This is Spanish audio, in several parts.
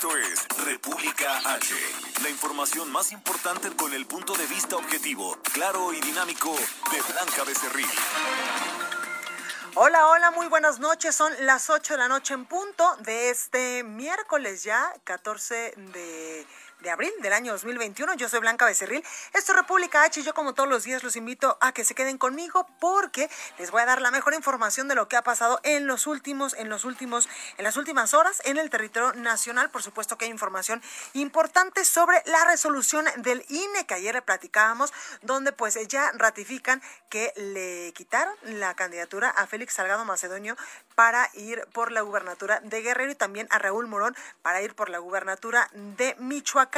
Esto es República H. La información más importante con el punto de vista objetivo, claro y dinámico de Blanca Becerril. Hola, hola, muy buenas noches. Son las 8 de la noche en punto de este miércoles ya, 14 de de abril del año 2021. Yo soy Blanca Becerril. Esto es República H y yo como todos los días los invito a que se queden conmigo porque les voy a dar la mejor información de lo que ha pasado en los últimos, en los últimos, en las últimas horas en el territorio nacional. Por supuesto que hay información importante sobre la resolución del INE que ayer le platicábamos, donde pues ya ratifican que le quitaron la candidatura a Félix Salgado Macedonio para ir por la gubernatura de Guerrero y también a Raúl Morón para ir por la gubernatura de Michoacán.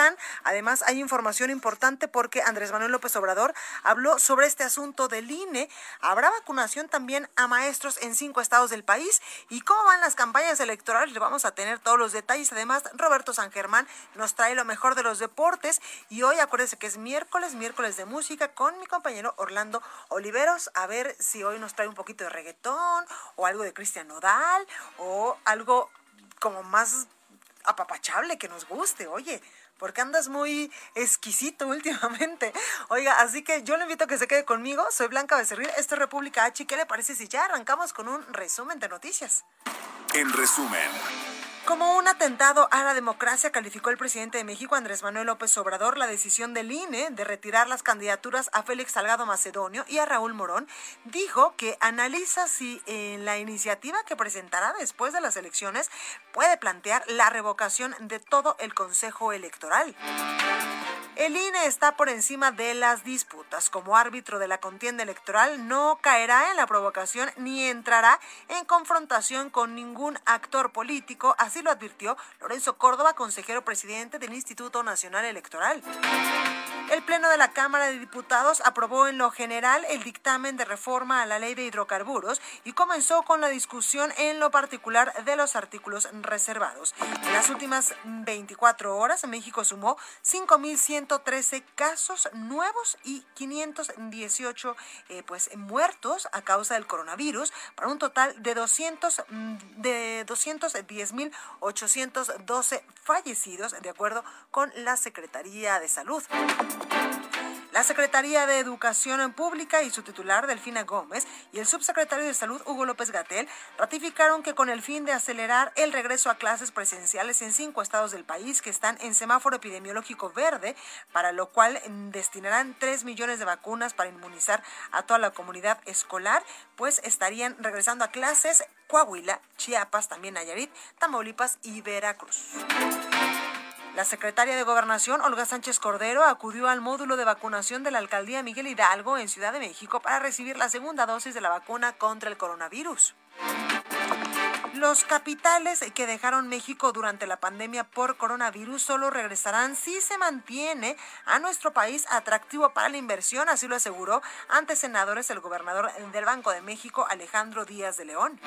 Además, hay información importante porque Andrés Manuel López Obrador habló sobre este asunto del INE. Habrá vacunación también a maestros en cinco estados del país. ¿Y cómo van las campañas electorales? Le vamos a tener todos los detalles. Además, Roberto San Germán nos trae lo mejor de los deportes. Y hoy acuérdense que es miércoles, miércoles de música con mi compañero Orlando Oliveros. A ver si hoy nos trae un poquito de reggaetón o algo de Cristian Nodal o algo como más apapachable que nos guste. Oye, porque andas muy exquisito últimamente. Oiga, así que yo le invito a que se quede conmigo. Soy Blanca Becerril, esto es República H. ¿Qué le parece si ya arrancamos con un resumen de noticias? En resumen. Como un atentado a la democracia, calificó el presidente de México, Andrés Manuel López Obrador, la decisión del INE de retirar las candidaturas a Félix Salgado Macedonio y a Raúl Morón. Dijo que analiza si en la iniciativa que presentará después de las elecciones puede plantear la revocación de todo el Consejo Electoral. El INE está por encima de las disputas. Como árbitro de la contienda electoral, no caerá en la provocación ni entrará en confrontación con ningún actor político, así lo advirtió Lorenzo Córdoba, consejero presidente del Instituto Nacional Electoral. El Pleno de la Cámara de Diputados aprobó en lo general el dictamen de reforma a la ley de hidrocarburos y comenzó con la discusión en lo particular de los artículos reservados. En las últimas 24 horas, México sumó 5.113 casos nuevos y 518 eh, pues, muertos a causa del coronavirus, para un total de, 200, de 210.812 fallecidos, de acuerdo con la Secretaría de Salud. La Secretaría de Educación Pública y su titular, Delfina Gómez, y el subsecretario de Salud, Hugo López Gatel, ratificaron que con el fin de acelerar el regreso a clases presenciales en cinco estados del país que están en semáforo epidemiológico verde, para lo cual destinarán tres millones de vacunas para inmunizar a toda la comunidad escolar, pues estarían regresando a clases Coahuila, Chiapas, también Nayarit, Tamaulipas y Veracruz. La secretaria de Gobernación, Olga Sánchez Cordero, acudió al módulo de vacunación de la alcaldía Miguel Hidalgo en Ciudad de México para recibir la segunda dosis de la vacuna contra el coronavirus. Los capitales que dejaron México durante la pandemia por coronavirus solo regresarán si se mantiene a nuestro país atractivo para la inversión, así lo aseguró ante senadores el gobernador del Banco de México, Alejandro Díaz de León.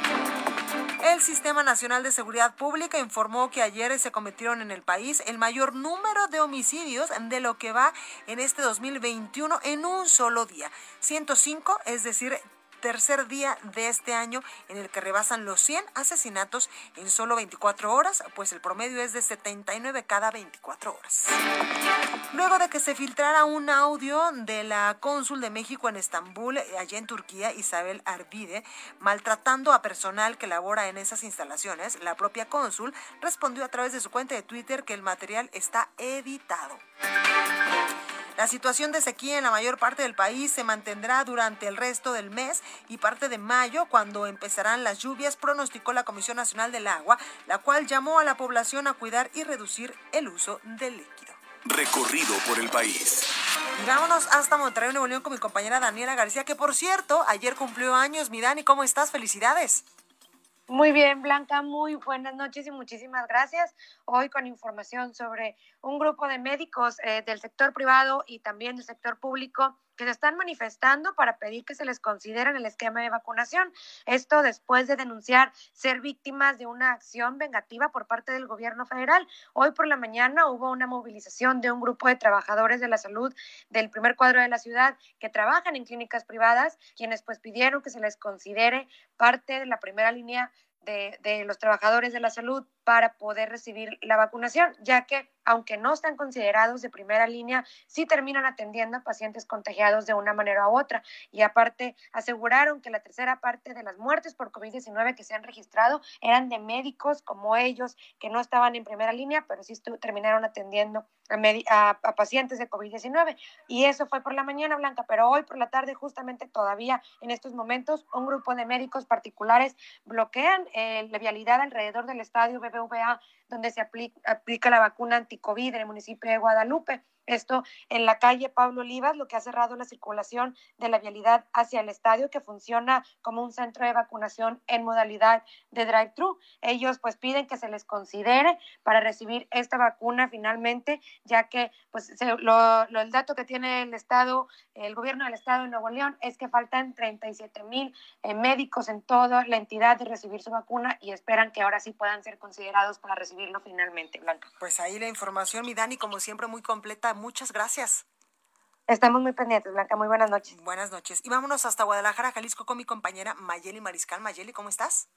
El Sistema Nacional de Seguridad Pública informó que ayer se cometieron en el país el mayor número de homicidios de lo que va en este 2021 en un solo día. 105, es decir, tercer día de este año en el que rebasan los 100 asesinatos en solo 24 horas, pues el promedio es de 79 cada 24 horas. Luego de que se filtrara un audio de la cónsul de México en Estambul, allá en Turquía, Isabel Arvide, maltratando a personal que labora en esas instalaciones, la propia cónsul respondió a través de su cuenta de Twitter que el material está editado. La situación de sequía en la mayor parte del país se mantendrá durante el resto del mes y parte de mayo, cuando empezarán las lluvias, pronosticó la Comisión Nacional del Agua, la cual llamó a la población a cuidar y reducir el uso del líquido. Recorrido por el país. Y vámonos hasta Monterrey, Nuevo León, con mi compañera Daniela García, que por cierto, ayer cumplió años. Mi Dani, ¿cómo estás? Felicidades. Muy bien, Blanca, muy buenas noches y muchísimas gracias. Hoy con información sobre un grupo de médicos eh, del sector privado y también del sector público que se están manifestando para pedir que se les considere en el esquema de vacunación. Esto después de denunciar ser víctimas de una acción vengativa por parte del gobierno federal. Hoy por la mañana hubo una movilización de un grupo de trabajadores de la salud del primer cuadro de la ciudad que trabajan en clínicas privadas, quienes pues pidieron que se les considere parte de la primera línea de, de los trabajadores de la salud para poder recibir la vacunación, ya que aunque no están considerados de primera línea, sí terminan atendiendo a pacientes contagiados de una manera u otra. Y aparte, aseguraron que la tercera parte de las muertes por COVID-19 que se han registrado eran de médicos como ellos, que no estaban en primera línea, pero sí terminaron atendiendo a, pacientes de COVID-19. Y eso fue por la mañana, Blanca, pero hoy por la tarde, justamente todavía en estos momentos, un grupo de médicos particulares bloquean eh, la vialidad alrededor del estadio BBVA donde se aplica, aplica la vacuna anticovid en el municipio de Guadalupe. Esto en la calle Pablo Olivas, lo que ha cerrado la circulación de la vialidad hacia el estadio, que funciona como un centro de vacunación en modalidad de drive-thru. Ellos pues piden que se les considere para recibir esta vacuna finalmente, ya que pues lo, el dato que tiene el estado, el gobierno del estado de Nuevo León es que faltan 37 mil eh, médicos en toda la entidad de recibir su vacuna y esperan que ahora sí puedan ser considerados para recibirlo finalmente, Blanca. Pues ahí la información, mi Dani, como siempre muy completa muchas gracias. Estamos muy pendientes, Blanca. Muy buenas noches. Buenas noches. Y vámonos hasta Guadalajara, Jalisco, con mi compañera Mayeli Mariscal. Mayeli, ¿cómo estás?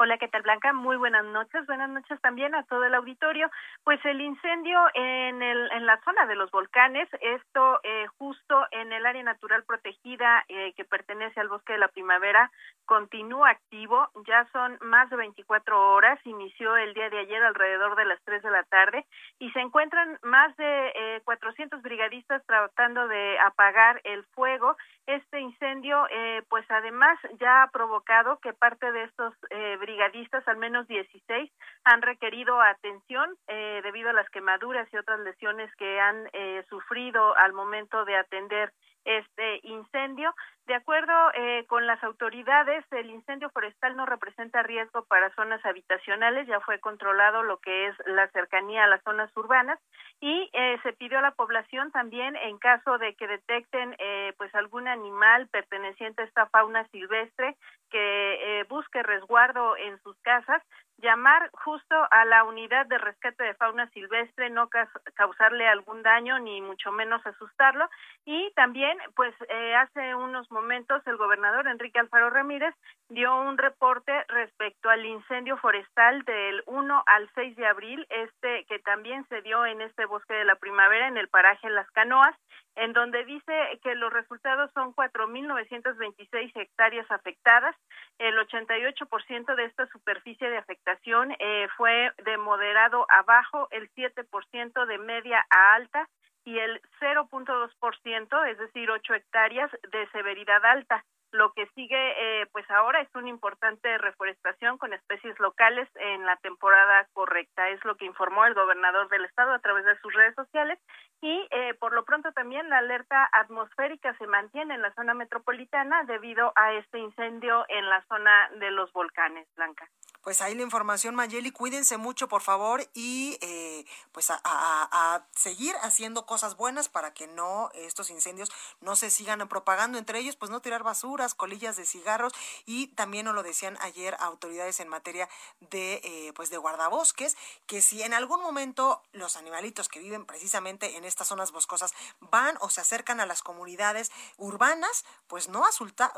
Hola, ¿qué tal Blanca? Muy buenas noches. Buenas noches también a todo el auditorio. Pues el incendio en, el, en la zona de los volcanes, esto eh, justo en el área natural protegida eh, que pertenece al bosque de la primavera, continúa activo. Ya son más de 24 horas. Inició el día de ayer alrededor de las 3 de la tarde y se encuentran más de eh, 400 brigadistas tratando de apagar el fuego. Este incendio, eh, pues además ya ha provocado que parte de estos eh, brigadistas, al menos 16, han requerido atención eh, debido a las quemaduras y otras lesiones que han eh, sufrido al momento de atender este incendio. De acuerdo eh, con las autoridades, el incendio forestal no representa riesgo para zonas habitacionales, ya fue controlado lo que es la cercanía a las zonas urbanas y eh, se pidió a la población también en caso de que detecten eh, pues algún animal perteneciente a esta fauna silvestre que busque resguardo en sus casas, llamar justo a la unidad de rescate de fauna silvestre, no causarle algún daño ni mucho menos asustarlo. Y también pues hace unos momentos el gobernador Enrique Alfaro Ramírez dio un reporte respecto al incendio forestal del 1 al 6 de abril, este que también se dio en este bosque de la primavera en el paraje Las Canoas, en donde dice que los resultados son 4.926 hectáreas afectadas, el 88% de esta superficie de afectación eh, fue de moderado a bajo, el 7% de media a alta, y el 0.2%, es decir, 8 hectáreas de severidad alta. Lo que sigue, eh, pues ahora es una importante reforestación con especies locales en la temporada correcta. Es lo que informó el gobernador del estado a través de sus redes sociales y eh, por lo pronto también la alerta atmosférica se mantiene en la zona metropolitana debido a este incendio en la zona de los volcanes, Blanca. Pues ahí la información, Mayeli, cuídense mucho, por favor, y eh, pues a, seguir haciendo cosas buenas para que no estos incendios no se sigan propagando. Entre ellos, pues no tirar basuras, colillas de cigarros y también nos lo decían ayer autoridades en materia de eh, pues de guardabosques, que si en algún momento los animalitos que viven precisamente en estas zonas boscosas van o se acercan a las comunidades urbanas, pues no,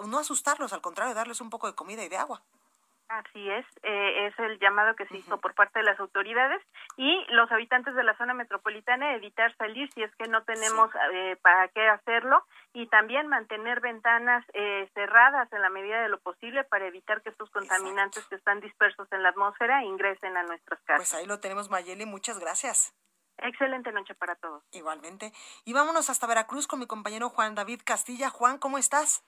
no asustarlos, al contrario, darles un poco de comida y de agua. Así es, eh, es el llamado que se hizo por parte de las autoridades y los habitantes de la zona metropolitana evitar salir si es que no tenemos eh, para qué hacerlo y también mantener ventanas eh, cerradas en la medida de lo posible para evitar que estos contaminantes que están dispersos en la atmósfera ingresen a nuestras casas. Pues ahí lo tenemos, Mayeli, muchas gracias. Excelente noche para todos. Igualmente. Y vámonos hasta Veracruz con mi compañero Juan David Castilla. Juan, ¿cómo estás?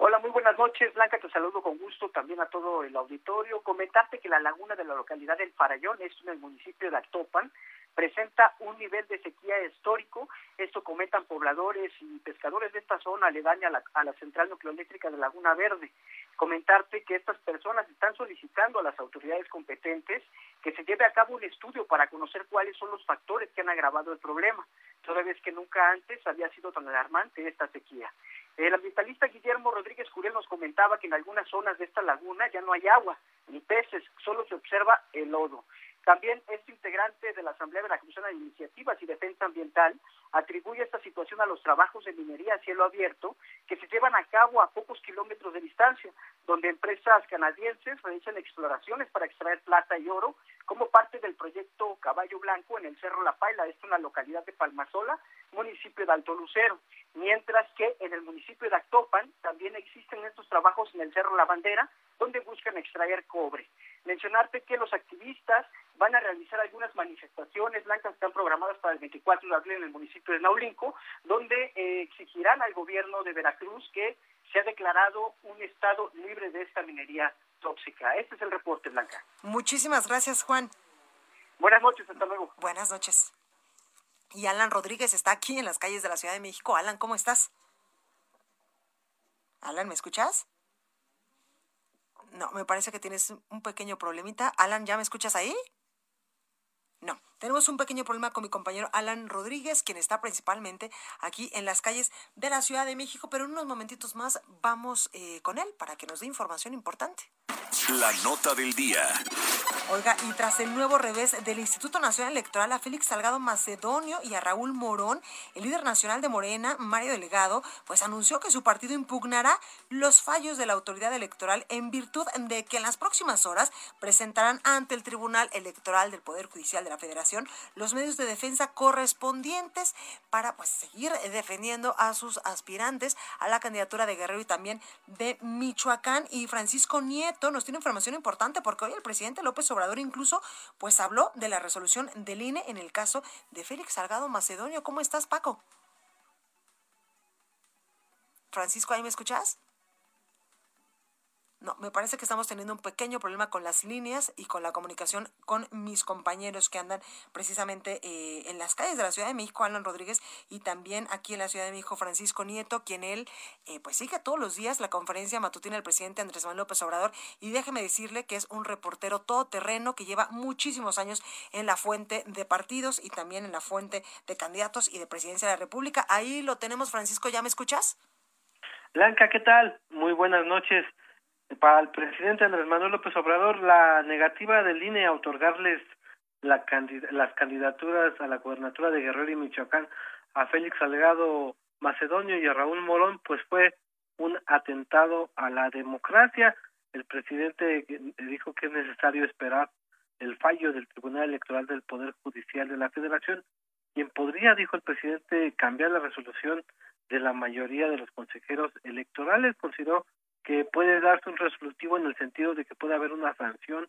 Hola, muy buenas noches. Blanca, te saludo con gusto también a todo el auditorio. Comentarte que la laguna de la localidad del Farallón, es en el municipio de Actopan, presenta un nivel de sequía histórico. Esto comentan pobladores y pescadores de esta zona aledaña a la, a la central nucleoeléctrica de Laguna Verde. Comentarte que estas personas están solicitando a las autoridades competentes que se lleve a cabo un estudio para conocer cuáles son los factores que han agravado el problema, toda vez que nunca antes había sido tan alarmante esta sequía. El ambientalista Guillermo Rodríguez Jurel nos comentaba que en algunas zonas de esta laguna ya no hay agua ni peces, solo se observa el lodo. También este integrante de la Asamblea Veracruzana de Iniciativas y Defensa Ambiental atribuye esta situación a los trabajos de minería a cielo abierto que se llevan a cabo a pocos kilómetros de distancia, donde empresas canadienses realizan exploraciones para extraer plata y oro como parte del proyecto Caballo Blanco en el Cerro La Paila, esto en la localidad de Palmasola, municipio de Alto Lucero. Mientras que en el municipio de Actopan también existen estos trabajos en el Cerro La Bandera, donde buscan extraer cobre. Mencionarte que los activistas van a realizar algunas manifestaciones blancas que están programadas para el 24 de abril en el municipio de Naulinco, donde eh, exigirán al gobierno de Veracruz que se ha declarado un estado libre de esta minería tóxica. Este es el reporte, Blanca. Muchísimas gracias, Juan. Buenas noches, hasta luego. Buenas noches. Y Alan Rodríguez está aquí en las calles de la Ciudad de México. Alan, ¿cómo estás? Alan, ¿me escuchas? No, me parece que tienes un pequeño problemita. Alan, ¿ya me escuchas ahí? Tenemos un pequeño problema con mi compañero Alan Rodríguez, quien está principalmente aquí en las calles de la Ciudad de México, pero en unos momentitos más vamos eh, con él para que nos dé información importante. La nota del día. Oiga, y tras el nuevo revés del Instituto Nacional Electoral a Félix Salgado Macedonio y a Raúl Morón, el líder nacional de Morena, Mario Delgado, pues anunció que su partido impugnará los fallos de la autoridad electoral en virtud de que en las próximas horas presentarán ante el Tribunal Electoral del Poder Judicial de la Federación los medios de defensa correspondientes para pues seguir defendiendo a sus aspirantes a la candidatura de Guerrero y también de Michoacán. Y Francisco Nieto nos tiene información importante porque hoy el presidente López Obrador incluso pues habló de la resolución del INE en el caso de Félix Salgado Macedonio. ¿Cómo estás, Paco? Francisco, ¿ahí me escuchas? No, me parece que estamos teniendo un pequeño problema con las líneas y con la comunicación con mis compañeros que andan precisamente eh, en las calles de la Ciudad de México, Alan Rodríguez, y también aquí en la Ciudad de México, Francisco Nieto, quien él eh, pues sigue todos los días la conferencia matutina del presidente Andrés Manuel López Obrador. Y déjeme decirle que es un reportero todoterreno que lleva muchísimos años en la fuente de partidos y también en la fuente de candidatos y de presidencia de la República. Ahí lo tenemos, Francisco, ¿ya me escuchas? Blanca, ¿qué tal? Muy buenas noches. Para el presidente Andrés Manuel López Obrador, la negativa del INE a otorgarles la las candidaturas a la gubernatura de Guerrero y Michoacán a Félix Salgado Macedonio y a Raúl Morón, pues fue un atentado a la democracia. El presidente dijo que es necesario esperar el fallo del Tribunal Electoral del Poder Judicial de la Federación, quien podría, dijo el presidente, cambiar la resolución de la mayoría de los consejeros electorales. Consideró que puede darse un resolutivo en el sentido de que puede haber una sanción,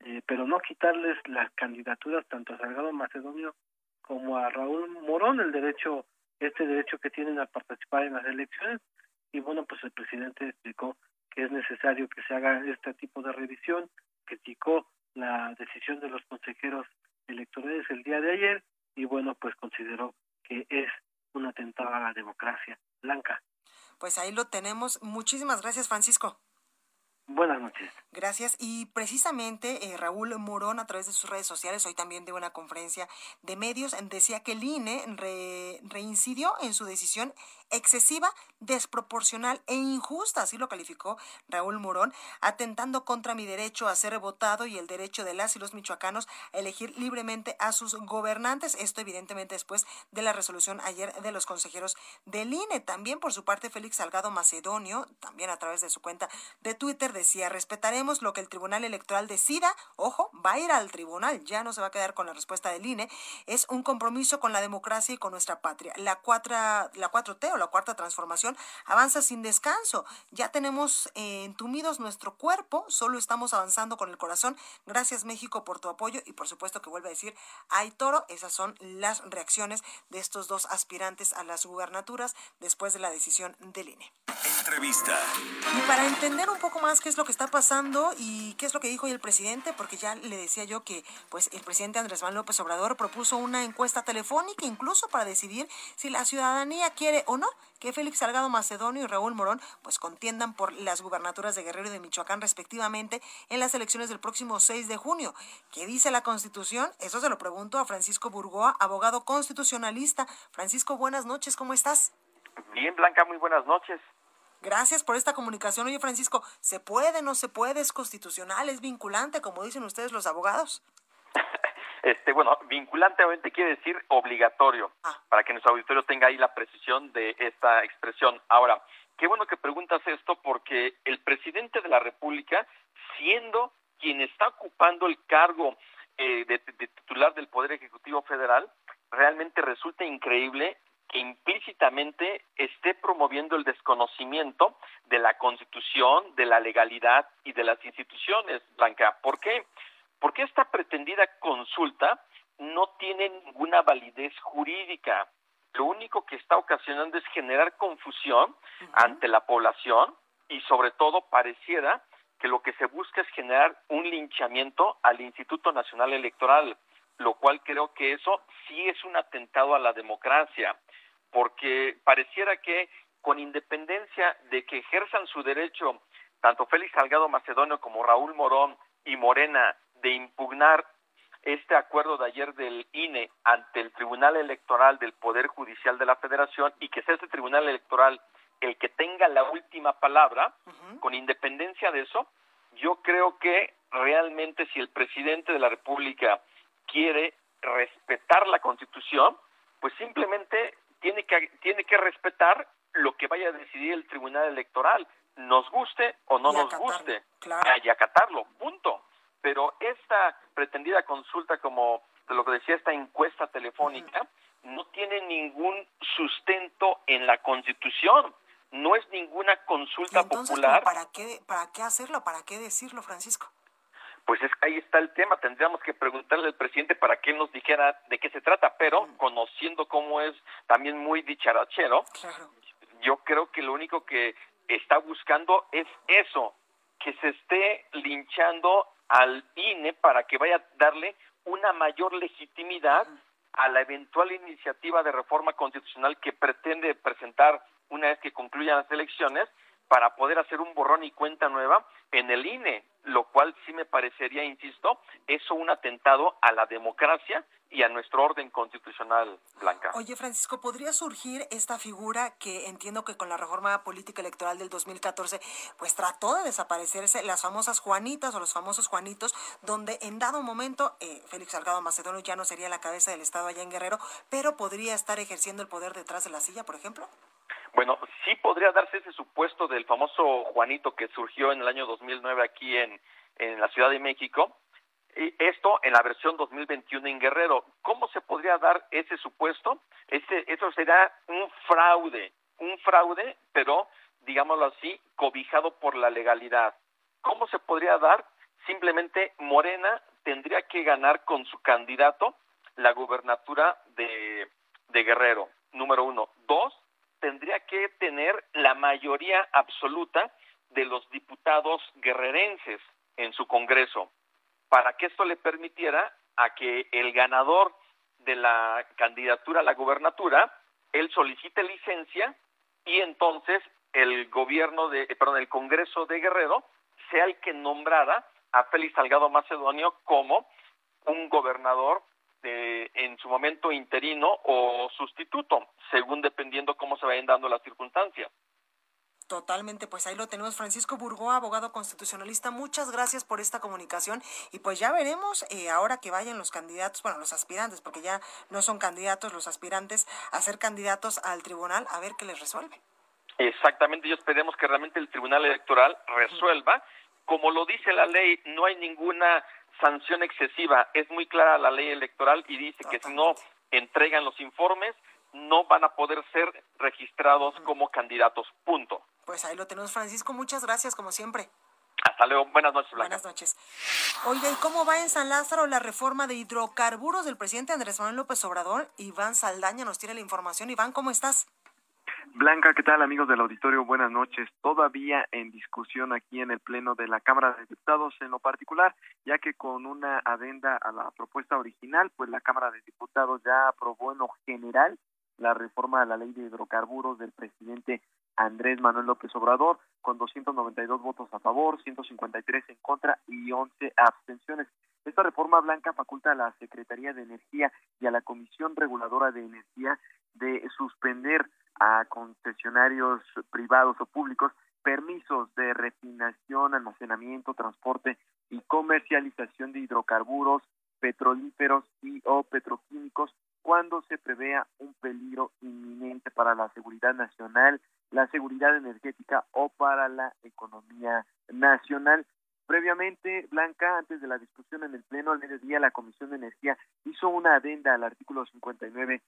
eh, pero no quitarles las candidaturas tanto a Salgado Macedonio como a Raúl Morón, el derecho, este derecho que tienen a participar en las elecciones. Y bueno, pues el presidente explicó que es necesario que se haga este tipo de revisión, criticó la decisión de los consejeros electorales el día de ayer y bueno, pues consideró que es un atentado a la democracia blanca pues ahí lo tenemos. Muchísimas gracias, Francisco. Buenas noches. Gracias. Y precisamente eh, Raúl Morón, a través de sus redes sociales, hoy también de una conferencia de medios, decía que el INE reincidió en su decisión excesiva, desproporcional e injusta, así lo calificó Raúl Morón, atentando contra mi derecho a ser votado y el derecho de las y los michoacanos a elegir libremente a sus gobernantes. Esto evidentemente después de la resolución ayer de los consejeros del INE. También por su parte Félix Salgado Macedonio, también a través de su cuenta de Twitter, decía, respetaremos lo que el Tribunal Electoral decida. Ojo, va a ir al tribunal, ya no se va a quedar con la respuesta del INE. Es un compromiso con la democracia y con nuestra patria. La, cuatro, la 4T o la cuarta transformación avanza sin descanso. Ya tenemos eh, entumidos nuestro cuerpo, solo estamos avanzando con el corazón. Gracias México por tu apoyo y por supuesto que vuelve a decir, hay toro. Esas son las reacciones de estos dos aspirantes a las gubernaturas después de la decisión del INE. Entrevista. Y para entender un poco más qué es lo que está pasando y qué es lo que dijo hoy el presidente, porque ya le decía yo que pues el presidente Andrés Manuel López Obrador propuso una encuesta telefónica incluso para decidir si la ciudadanía quiere o no que Félix Salgado Macedonio y Raúl Morón pues contiendan por las gubernaturas de Guerrero y de Michoacán respectivamente en las elecciones del próximo 6 de junio. ¿Qué dice la Constitución? Eso se lo pregunto a Francisco Burgoa, abogado constitucionalista. Francisco, buenas noches, ¿cómo estás? Bien, Blanca, muy buenas noches. Gracias por esta comunicación. Oye, Francisco, ¿se puede, no se puede? ¿Es constitucional? ¿Es vinculante, como dicen ustedes los abogados? Este, bueno, vinculante obviamente quiere decir obligatorio, ah. para que nuestro auditorio tenga ahí la precisión de esta expresión. Ahora, qué bueno que preguntas esto porque el presidente de la República, siendo quien está ocupando el cargo eh, de, titular del Poder Ejecutivo Federal, realmente resulta increíble que implícitamente esté promoviendo el desconocimiento de la Constitución, de la legalidad y de las instituciones, Blanca. ¿Por qué? Porque esta pretendida consulta no tiene ninguna validez jurídica. Lo único que está ocasionando es generar confusión ante la población y sobre todo pareciera que lo que se busca es generar un linchamiento al Instituto Nacional Electoral, lo cual creo que eso sí es un atentado a la democracia, porque pareciera que con independencia de que ejerzan su derecho tanto Félix Salgado Macedonio como Raúl Morón y Morena de impugnar este acuerdo de ayer del INE ante el Tribunal Electoral del Poder Judicial de la Federación y que sea ese Tribunal Electoral el que tenga la última palabra, con independencia de eso, yo creo que realmente si el presidente de la República quiere respetar la Constitución, pues simplemente tiene que, tiene que respetar lo que vaya a decidir el Tribunal Electoral, nos guste o no nos guste, y acatarlo, punto pero esta pretendida consulta, como de lo que decía esta encuesta telefónica, no tiene ningún sustento en la Constitución. No es ninguna consulta entonces, popular. ¿para qué, ¿Para qué hacerlo? ¿Para qué decirlo, Francisco? Pues es ahí está el tema. Tendríamos que preguntarle al presidente para que nos dijera de qué se trata, pero conociendo cómo es también muy dicharachero, yo creo que lo único que está buscando es eso, que se esté linchando al INE para que vaya a darle una mayor legitimidad a la eventual iniciativa de reforma constitucional que pretende presentar una vez que concluyan las elecciones para poder hacer un borrón y cuenta nueva en el INE, lo cual sí me parecería, insisto, eso un atentado a la democracia y a nuestro orden constitucional, Blanca. Oye, Francisco, ¿podría surgir esta figura que entiendo que con la reforma política electoral del 2014, pues trató de desaparecerse las famosas Juanitas o los famosos Juanitos, donde en dado momento eh, Félix Salgado Macedonio ya no sería la cabeza del Estado allá en Guerrero, pero podría estar ejerciendo el poder detrás de la silla, por ejemplo? Bueno, sí podría darse ese supuesto del famoso Juanito que surgió en el año 2009 aquí en, en la Ciudad de México, y esto en la versión 2021 en Guerrero. ¿Cómo se podría dar ese supuesto? Ese, eso será un fraude, un fraude, pero digámoslo así, cobijado por la legalidad. ¿Cómo se podría dar? Simplemente Morena tendría que ganar con su candidato la gubernatura de, de Guerrero, número uno. Dos, tendría que tener la mayoría absoluta de los diputados guerrerenses en su Congreso para que esto le permitiera a que el ganador de la candidatura a la gubernatura, él solicite licencia y entonces el gobierno de, eh, perdón, el Congreso de Guerrero sea el que nombrara a Félix Salgado Macedonio como un gobernador de, en su momento interino o sustituto, según dependiendo cómo se vayan dando las circunstancias. Totalmente, pues ahí lo tenemos. Francisco Burgoa, abogado constitucionalista, muchas gracias por esta comunicación y pues ya veremos eh, ahora que vayan los candidatos, bueno, los aspirantes, porque ya no son candidatos los aspirantes a ser candidatos al tribunal, a ver qué les resuelve. Exactamente, y esperemos que realmente el tribunal electoral resuelva. Como lo dice la ley, no hay ninguna sanción excesiva, es muy clara la ley electoral y dice que si no entregan los informes, no van a poder ser registrados como candidatos. Punto. Pues ahí lo tenemos, Francisco. Muchas gracias, como siempre. Hasta luego. Buenas noches, Blanca. Buenas noches. Oiga, ¿y cómo va en San Lázaro la reforma de hidrocarburos del presidente Andrés Manuel López Obrador? Iván Saldaña nos tiene la información. Iván, ¿cómo estás? Blanca, ¿qué tal amigos del auditorio? Buenas noches. Todavía en discusión aquí en el Pleno de la Cámara de Diputados en lo particular, ya que con una adenda a la propuesta original, pues la Cámara de Diputados ya aprobó en lo general la reforma a la ley de hidrocarburos del presidente Andrés Manuel López Obrador, con 292 votos a favor, 153 en contra y 11 abstenciones. Esta reforma blanca faculta a la Secretaría de Energía y a la Comisión Reguladora de Energía de suspender a concesionarios privados o públicos permisos de refinación, almacenamiento, transporte y comercialización de hidrocarburos, petrolíferos y o petroquímicos cuando se prevea un peligro inminente para la seguridad nacional, la seguridad energética o para la economía nacional. Previamente, Blanca, antes de la discusión en el Pleno al mediodía, la Comisión de Energía hizo una adenda al artículo 59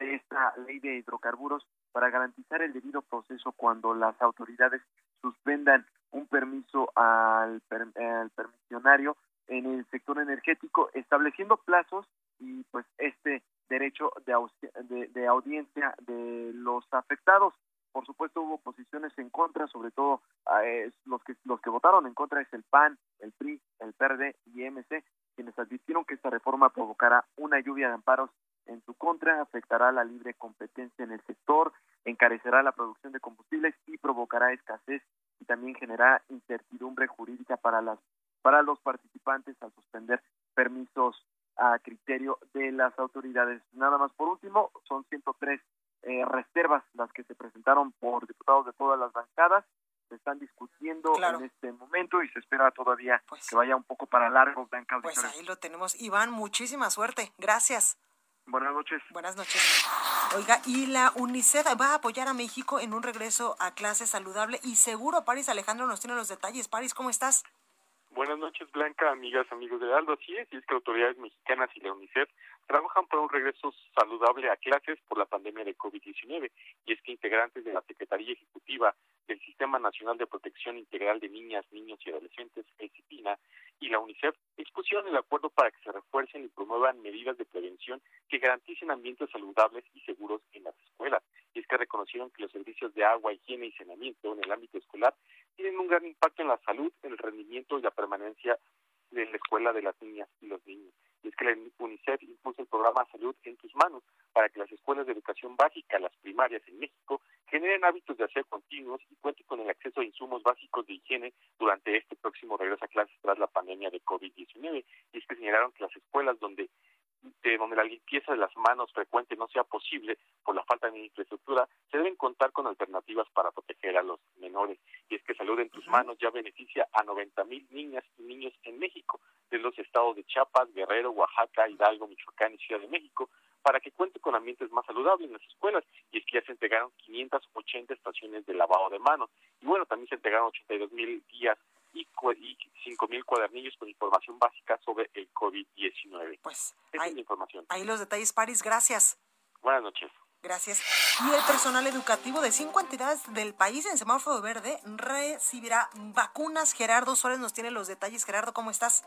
de esta ley de hidrocarburos para garantizar el debido proceso cuando las autoridades suspendan un permiso al, permisionario en el sector energético, estableciendo plazos y pues este derecho de, de, audiencia de los afectados. Por supuesto hubo posiciones en contra, sobre todo eh, los que los que votaron en contra es el PAN, el PRI, el PRD y MC, quienes advirtieron que esta reforma provocará una lluvia de amparos en su contra, afectará la libre competencia en el sector, encarecerá la producción de combustibles y provocará escasez y también generará incertidumbre jurídica para las para los participantes al suspender permisos a criterio de las autoridades. Nada más por último, son 103 eh, reservas las que se presentaron por diputados de todas las bancadas. Se están discutiendo en este momento y se espera todavía pues que vaya un poco para largo, Blanca. Pues ahí lo tenemos. Iván, muchísima suerte. Gracias. Buenas noches. Buenas noches. Oiga, y la UNICEF va a apoyar a México en un regreso a clase saludable y seguro. Paris Alejandro nos tiene los detalles. Paris, ¿cómo estás? Buenas noches, Blanca, amigas, amigos de Aldo. Así es, y es que autoridades mexicanas y la UNICEF trabajan por un regreso saludable a clases por la pandemia de COVID-19. Y es que integrantes de la Secretaría Ejecutiva del Sistema Nacional de Protección Integral de Niñas, Niños y Adolescentes, el y la UNICEF expusieron el acuerdo para que se refuercen y promuevan medidas de prevención que garanticen ambientes saludables y seguros en las escuelas. Y es que reconocieron que los servicios de agua, higiene y saneamiento en el ámbito escolar tienen un gran impacto en la salud, el rendimiento y la permanencia de la escuela de las niñas y los niños. Y es que la UNICEF impulsa el programa Salud en tus manos para que las escuelas de educación básica, las primarias en México, generen hábitos de hacer continuos y cuenten con el acceso a insumos básicos de higiene durante este próximo regreso a clases tras la pandemia de COVID-19. Y es que señalaron que las escuelas donde de donde la limpieza de las manos frecuente no sea posible por la falta de infraestructura, se deben contar con alternativas para proteger a los menores. Y es que Salud en tus manos ya beneficia a 90 mil niñas y niños en México, de los estados de Chiapas, Guerrero, Oaxaca, Hidalgo, Michoacán y Ciudad de México, para que cuente con ambientes más saludables en las escuelas. Y es que ya se entregaron 580 estaciones de lavado de manos. Y bueno, también se entregaron 82 mil guías y, y 5 mil cuadernillos con información básica sobre el COVID-19. Pues Esa es la información. Ahí los detalles, París. Gracias. Buenas noches. Gracias. Y el personal educativo de cinco entidades del país en semáforo verde recibirá vacunas. Gerardo Suárez nos tiene los detalles. Gerardo, ¿cómo estás?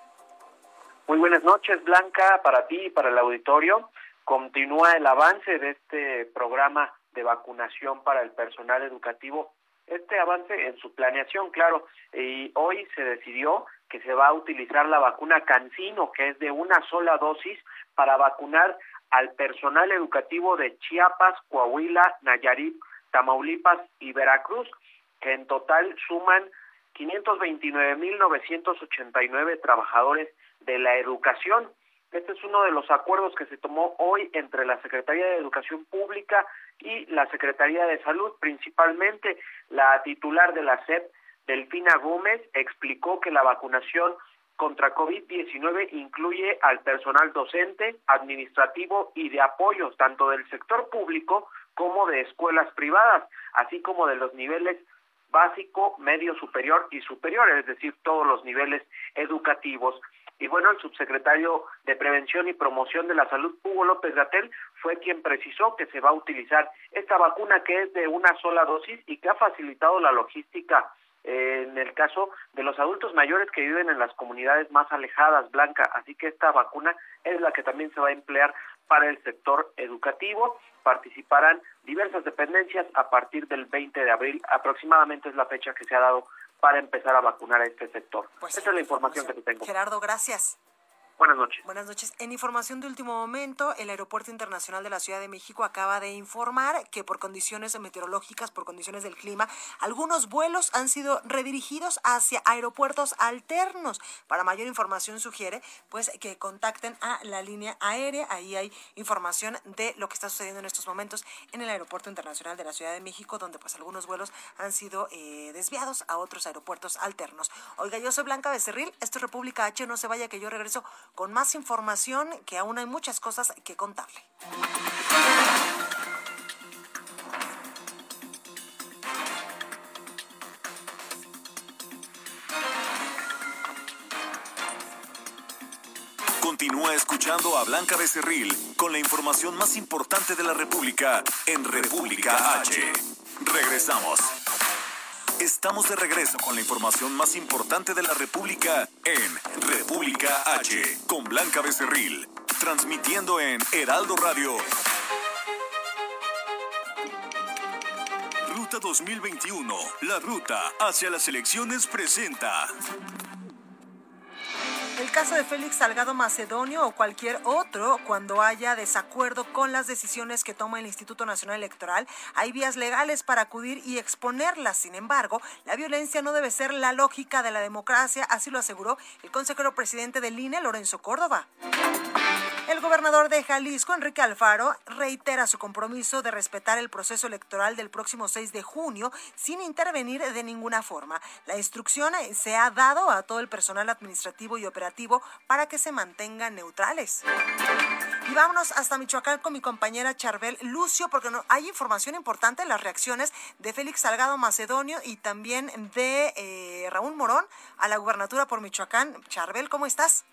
Muy buenas noches, Blanca, para ti y para el auditorio. Continúa el avance de este programa de vacunación para el personal educativo este avance en su planeación, claro, y hoy se decidió que se va a utilizar la vacuna Cancino, que es de una sola dosis, para vacunar al personal educativo de Chiapas, Coahuila, Nayarit, Tamaulipas y Veracruz, que en total suman 529.989 trabajadores de la educación. Este es uno de los acuerdos que se tomó hoy entre la Secretaría de Educación Pública y la Secretaría de Salud, principalmente la titular de la SEP, Delfina Gómez, explicó que la vacunación contra COVID-19 incluye al personal docente, administrativo y de apoyo, tanto del sector público como de escuelas privadas, así como de los niveles básico, medio superior y superior, es decir, todos los niveles educativos. Y bueno, el subsecretario de Prevención y Promoción de la Salud, Hugo López Gatel, fue quien precisó que se va a utilizar esta vacuna que es de una sola dosis y que ha facilitado la logística eh, en el caso de los adultos mayores que viven en las comunidades más alejadas, Blanca. Así que esta vacuna es la que también se va a emplear para el sector educativo. Participarán diversas dependencias a partir del 20 de abril, aproximadamente es la fecha que se ha dado para empezar a vacunar a este sector. Pues Esa es la información que te tengo. Gerardo, gracias. Buenas noches. Buenas noches. En información de último momento, el Aeropuerto Internacional de la Ciudad de México acaba de informar que por condiciones meteorológicas, por condiciones del clima, algunos vuelos han sido redirigidos hacia aeropuertos alternos. Para mayor información sugiere pues que contacten a la línea aérea. Ahí hay información de lo que está sucediendo en estos momentos en el Aeropuerto Internacional de la Ciudad de México, donde pues algunos vuelos han sido eh, desviados a otros aeropuertos alternos. Oiga, yo soy Blanca Becerril, esto es República H, no se vaya que yo regreso con más información que aún hay muchas cosas que contarle. Continúa escuchando a Blanca Becerril con la información más importante de la República en República H. Regresamos. Estamos de regreso con la información más importante de la República en República H, con Blanca Becerril, transmitiendo en Heraldo Radio. Ruta 2021, la ruta hacia las elecciones presenta. El caso de Félix Salgado Macedonio o cualquier otro, cuando haya desacuerdo con las decisiones que toma el Instituto Nacional Electoral, hay vías legales para acudir y exponerlas. Sin embargo, la violencia no debe ser la lógica de la democracia, así lo aseguró el consejero presidente del INE, Lorenzo Córdoba. El gobernador de Jalisco, Enrique Alfaro, reitera su compromiso de respetar el proceso electoral del próximo 6 de junio sin intervenir de ninguna forma. La instrucción se ha dado a todo el personal administrativo y operativo para que se mantengan neutrales. Y vámonos hasta Michoacán con mi compañera Charbel Lucio, porque no, hay información importante en las reacciones de Félix Salgado Macedonio y también de eh, Raúl Morón a la gubernatura por Michoacán. Charbel, ¿cómo estás?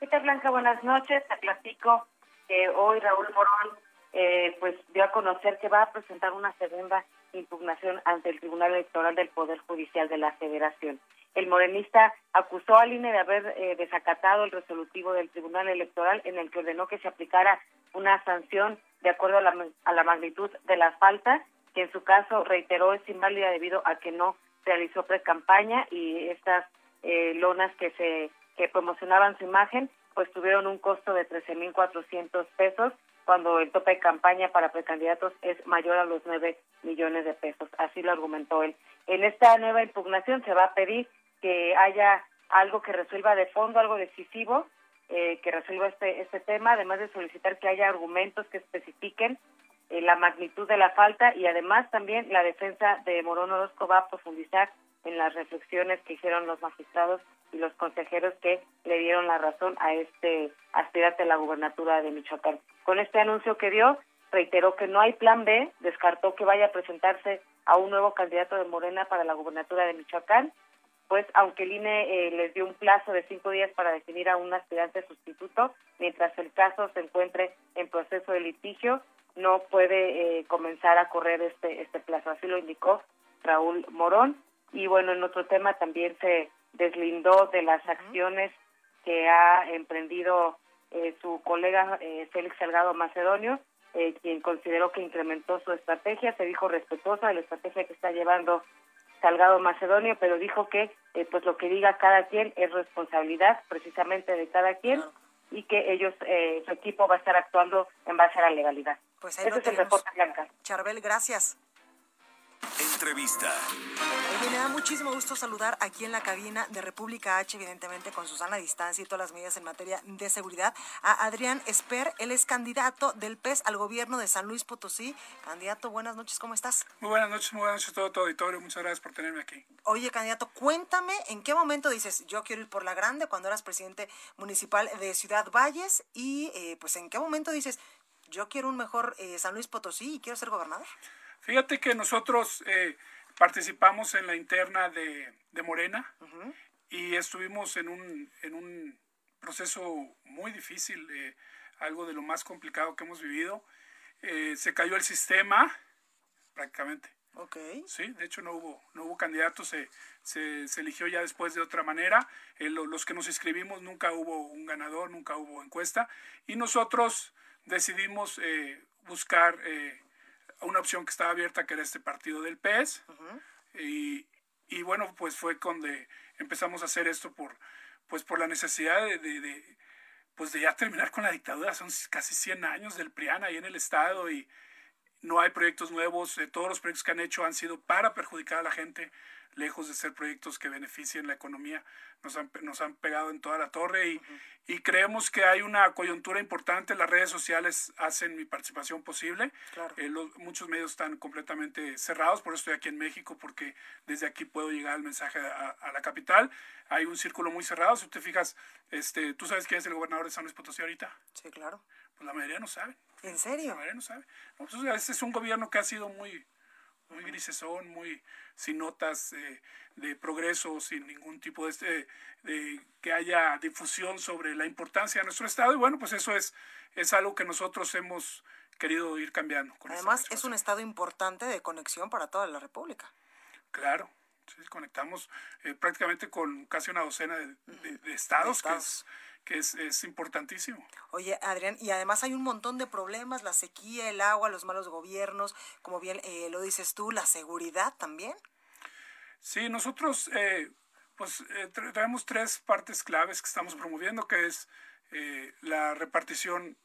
¿Qué tal, Blanca? Buenas noches. Te platico que hoy Raúl Morón eh, pues dio a conocer que va a presentar una segunda impugnación ante el Tribunal Electoral del Poder Judicial de la Federación. El morenista acusó al INE de haber eh, desacatado el resolutivo del Tribunal Electoral en el que ordenó que se aplicara una sanción de acuerdo a la, a la magnitud de la falta, que en su caso reiteró es inválida debido a que no realizó pre-campaña y estas eh, lonas que se que promocionaban su imagen, pues tuvieron un costo de 13.400 pesos, cuando el tope de campaña para precandidatos es mayor a los 9 millones de pesos. Así lo argumentó él. En esta nueva impugnación se va a pedir que haya algo que resuelva de fondo, algo decisivo, eh, que resuelva este, este tema, además de solicitar que haya argumentos que especifiquen eh, la magnitud de la falta y además también la defensa de Morón Orozco va a profundizar en las reflexiones que hicieron los magistrados y los consejeros que le dieron la razón a este aspirante a la gubernatura de Michoacán. Con este anuncio que dio, reiteró que no hay plan B, descartó que vaya a presentarse a un nuevo candidato de Morena para la gubernatura de Michoacán, pues aunque el INE eh, les dio un plazo de cinco días para definir a un aspirante sustituto, mientras el caso se encuentre en proceso de litigio, no puede eh, comenzar a correr este, este plazo. Así lo indicó Raúl Morón. Y bueno, en otro tema también se deslindó de las acciones que ha emprendido eh, su colega eh, Félix Salgado Macedonio, eh, quien consideró que incrementó su estrategia, se dijo respetuosa de la estrategia que está llevando Salgado Macedonio, pero dijo que pues lo que diga cada quien es responsabilidad precisamente de cada quien y que ellos, su equipo va a estar actuando en base a la legalidad. Pues ahí Ese es el reporte Blanca. Charbel, gracias. Entrevista. me da muchísimo gusto saludar aquí en la cabina de República H, evidentemente con Susana Distancia y todas las medidas en materia de seguridad, a Adrián Esper. Él es candidato del PES al gobierno de San Luis Potosí. Candidato, buenas noches, ¿cómo estás? Muy buenas noches, muy buenas noches a todo tu auditorio. Muchas gracias por tenerme aquí. Oye, candidato, cuéntame en qué momento dices, yo quiero ir por la grande cuando eras presidente municipal de Ciudad Valles y eh, pues en qué momento dices, yo quiero un mejor eh, San Luis Potosí y quiero ser gobernador. Fíjate que nosotros eh, participamos en la interna de, Morena y estuvimos en un, en un proceso muy difícil, eh, algo de lo más complicado que hemos vivido. Eh, se cayó el sistema prácticamente. Okay. Sí, de hecho no hubo, no hubo candidatos, se, se, se eligió ya después de otra manera. Eh, los que nos inscribimos nunca hubo un ganador, nunca hubo encuesta. Y nosotros decidimos eh, buscar eh, una opción que estaba abierta, que era este partido del PES. y, y, bueno, pues fue cuando empezamos a hacer esto por, pues por la necesidad de, de, de, pues de ya terminar con la dictadura. Son casi 100 años del PRIAN ahí en el Estado y no hay proyectos nuevos, eh, todos los proyectos que han hecho han sido para perjudicar a la gente, lejos de ser proyectos que beneficien la economía, nos han, nos han pegado en toda la torre y, y creemos que hay una coyuntura importante, las redes sociales hacen mi participación posible, eh, muchos medios están completamente cerrados, por eso estoy aquí en México, porque desde aquí puedo llegar el mensaje a, a, la capital, hay un círculo muy cerrado, si te fijas, este, ¿tú sabes quién es el gobernador de San Luis Potosí ahorita? Sí, claro. Pues la mayoría no sabe. ¿En serio? La mayoría no sabe. No, pues, este es un gobierno que ha sido muy, muy grisesón, muy sin notas eh, de progreso, sin ningún tipo de, este, de que haya difusión sobre la importancia de nuestro estado y bueno, pues eso es es algo que nosotros hemos querido ir cambiando. Además es un estado importante de conexión para toda la República. Claro, sí, conectamos eh, prácticamente con casi una docena de, de, estados, que es que es, es, importantísimo. Oye, Adrián, y además hay un montón de problemas, la sequía, el agua, los malos gobiernos, como bien eh, lo dices tú, la seguridad también. Sí, nosotros eh, pues eh, traemos tres partes claves que estamos promoviendo, que es eh, la repartición,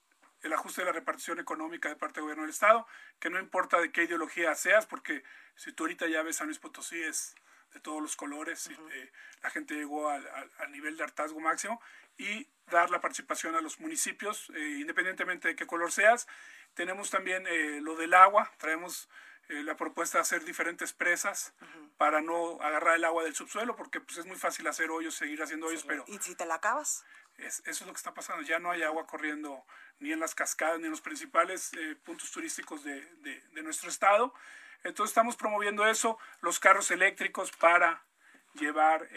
el ajuste de la repartición económica de parte del gobierno del Estado, que no importa de qué ideología seas, porque si tú ahorita ya ves a Luis Potosí es de todos los colores, y, eh, la gente llegó al, al, nivel de hartazgo máximo, y dar la participación a los municipios, eh, independientemente de qué color seas. Tenemos también eh, lo del agua, traemos eh, la propuesta de hacer diferentes presas para no agarrar el agua del subsuelo, porque pues, es muy fácil hacer hoyos, seguir haciendo hoyos, pero... ¿Y si te la acabas? Es, eso es lo que está pasando, ya no hay agua corriendo ni en las cascadas, ni en los principales puntos turísticos de, de, de nuestro estado. Entonces estamos promoviendo eso, los carros eléctricos para llevar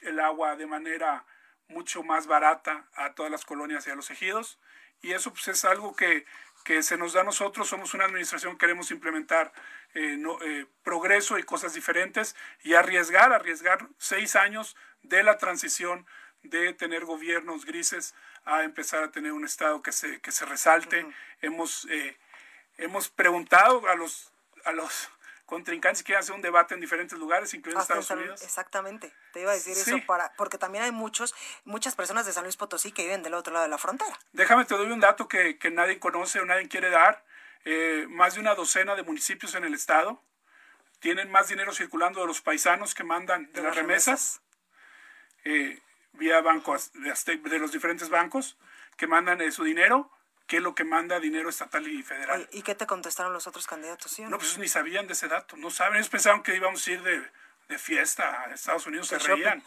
el agua de manera mucho más barata a todas las colonias y a los ejidos. Y eso pues, es algo que, que se nos da a nosotros. Somos una administración que queremos implementar eh, no, eh, progreso y cosas diferentes y arriesgar, arriesgar seis años de la transición de tener gobiernos grises a empezar a tener un Estado que se, que se resalte. hemos, eh, hemos preguntado a los, a los contrincantes quieren hacer un debate en diferentes lugares, incluyendo Estados Unidos. Exactamente, te iba a decir eso para, porque también hay muchos, muchas personas de San Luis Potosí que viven del otro lado de la frontera. Déjame, te doy un dato que, que nadie conoce o nadie quiere dar. Eh, más de una docena de municipios en el estado tienen más dinero circulando de los paisanos que mandan de, las remesas, eh, vía bancos, de, los diferentes bancos que mandan eh, su dinero qué es lo que manda dinero estatal y federal. ¿Y qué te contestaron los otros candidatos? no? pues ni sabían de ese dato, no saben, ellos pensaban que íbamos a ir de, de fiesta a Estados Unidos, se reían.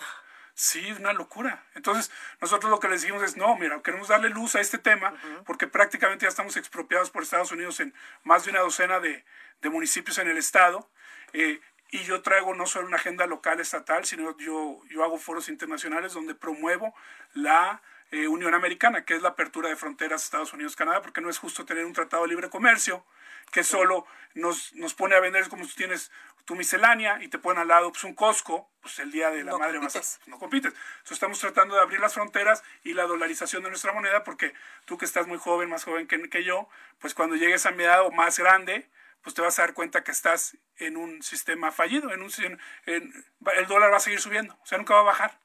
Sí, es una locura. Entonces, nosotros lo que les dijimos es, no, mira, queremos darle luz a este tema porque prácticamente ya estamos expropiados por Estados Unidos en más de una docena de, de municipios en el estado. Eh, y yo traigo no solo una agenda local estatal, sino yo, yo hago foros internacionales donde promuevo la eh, Unión Americana, que es la apertura de fronteras Estados Unidos-Canadá, porque no es justo tener un tratado de libre comercio que solo nos, nos pone a vender como tú tienes tu miscelánea y te ponen al lado pues, un Costco, pues el día de la madre compites. no compites. Entonces estamos tratando de abrir las fronteras y la dolarización de nuestra moneda, porque tú que estás muy joven, más joven que, que yo, pues cuando llegues a mi edad o más grande, pues te vas a dar cuenta que estás en un sistema fallido, en un en, el dólar va a seguir subiendo, o sea, nunca va a bajar.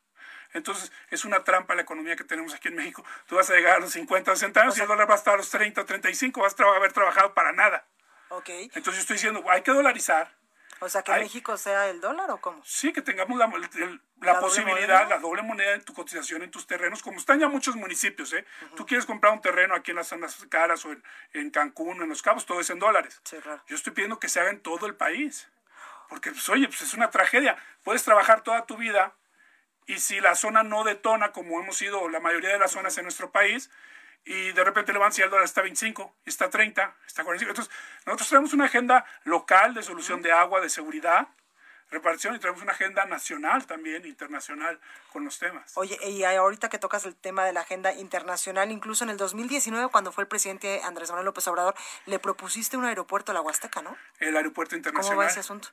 Entonces, es una trampa la economía que tenemos aquí en México. Tú vas a llegar a los 50, 60 años y el dólar va a estar a los 30, 35, vas a haber trabajado para nada. Ok. Entonces, yo estoy diciendo, hay que dolarizar. O sea, que México sea el dólar o cómo? Sí, que tengamos la, la, posibilidad, la doble moneda en tu cotización en tus terrenos, como están ya muchos municipios. ¿eh? Tú quieres comprar un terreno aquí en las zonas caras o en, en Cancún o en Los Cabos, todo es en dólares. Sí, claro. Yo estoy pidiendo que se haga en todo el país. Porque, pues, oye, pues es una tragedia. Puedes trabajar toda tu vida y si la zona no detona, como hemos sido la mayoría de las zonas en nuestro país, y de repente le van si el dólar está 25, está 30, está 45. Entonces, nosotros tenemos una agenda local de solución de agua, de seguridad, repartición y traemos una agenda nacional también, internacional, con los temas. Oye, y ahorita que tocas el tema de la agenda internacional, incluso en el 2019, cuando fue el presidente Andrés Manuel López Obrador, le propusiste un aeropuerto a la Huasteca, ¿no? El aeropuerto internacional. ¿Cómo va ese asunto?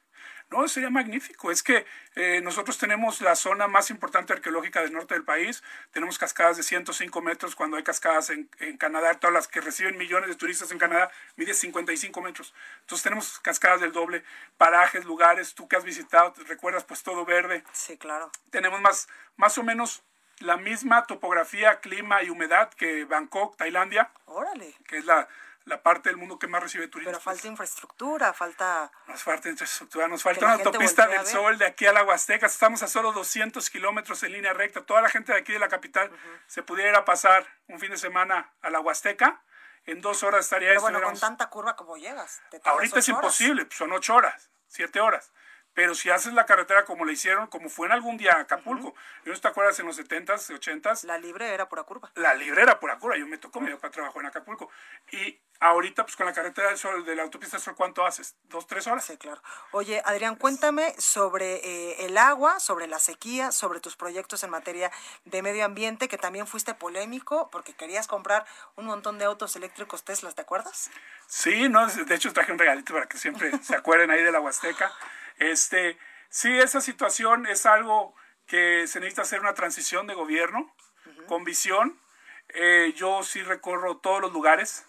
No, sería magnífico. Es que eh, nosotros tenemos la zona más importante arqueológica del norte del país. Tenemos cascadas de 105 metros cuando hay cascadas en, en Canadá. Todas las que reciben millones de turistas en Canadá mide 55 metros. Entonces tenemos cascadas del doble, parajes, lugares. Tú que has visitado, te recuerdas, pues todo verde. Sí, claro. Tenemos más, más o menos la misma topografía, clima y humedad que Bangkok, Tailandia. Órale. Que es la, la parte del mundo que más recibe turistas. Pero falta infraestructura, falta... Nos falta infraestructura, nos falta una autopista del sol de aquí a la Huasteca. Estamos a solo 200 kilómetros en línea recta. Toda la gente de aquí de la capital se pudiera pasar un fin de semana a la Huasteca. En dos horas estaría Pero bueno, con tanta curva como llegas. Ahorita es imposible, pues, son ocho horas, siete horas. Pero si haces la carretera como le hicieron, como fue en algún día a Acapulco, ¿no te acuerdas en los 70s, 80s? La libre era pura curva. La libre era pura curva, yo me tocó, me dio para trabajo en Acapulco. Y ahorita, pues con la carretera del sol, de la autopista del sol, ¿cuánto haces? ¿Dos, tres horas? Sí, claro. Oye, Adrián, cuéntame sobre eh, el agua, sobre la sequía, sobre tus proyectos en materia de medio ambiente, que también fuiste polémico porque querías comprar un montón de autos eléctricos Tesla, ¿te acuerdas? Sí, no, de hecho traje un regalito para que siempre se acuerden ahí de la Huasteca. Este, sí, esa situación es algo que se necesita hacer una transición de gobierno con visión. Eh, yo sí recorro todos los lugares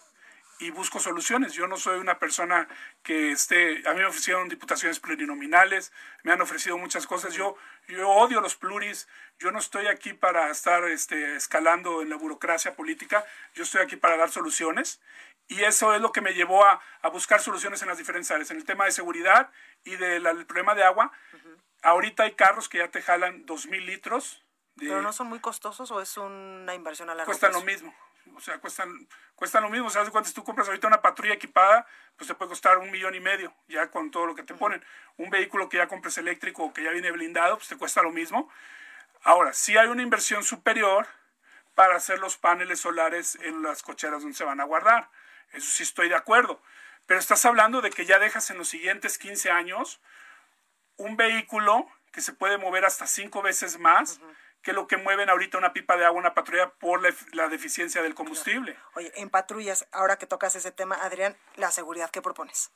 y busco soluciones. Yo no soy una persona que esté, a mí me ofrecieron diputaciones plurinominales, me han ofrecido muchas cosas. Yo, yo odio los pluris, yo no estoy aquí para estar este, escalando en la burocracia política, yo estoy aquí para dar soluciones y eso es lo que me llevó a, a buscar soluciones en las diferentes áreas, en el tema de seguridad y del problema de agua. Ahorita hay carros que ya te jalan 2.000 litros. ¿Pero no son muy costosos o es una inversión a largo Cuestan plazo? lo mismo. O sea, cuestan, cuestan lo mismo. ¿Sabes cuánto? Si tú compras ahorita una patrulla equipada, pues te puede costar un millón y medio, ya con todo lo que te ponen. Un vehículo que ya compres eléctrico o que ya viene blindado, pues te cuesta lo mismo. Ahora, sí hay una inversión superior para hacer los paneles solares en las cocheras donde se van a guardar. Eso sí estoy de acuerdo. Pero estás hablando de que ya dejas en los siguientes 15 años un vehículo que se puede mover hasta cinco veces más que lo que mueven ahorita una pipa de agua, una patrulla, por la, la deficiencia del combustible. Oye, en patrullas, ahora que tocas ese tema, Adrián, la seguridad, ¿qué propones?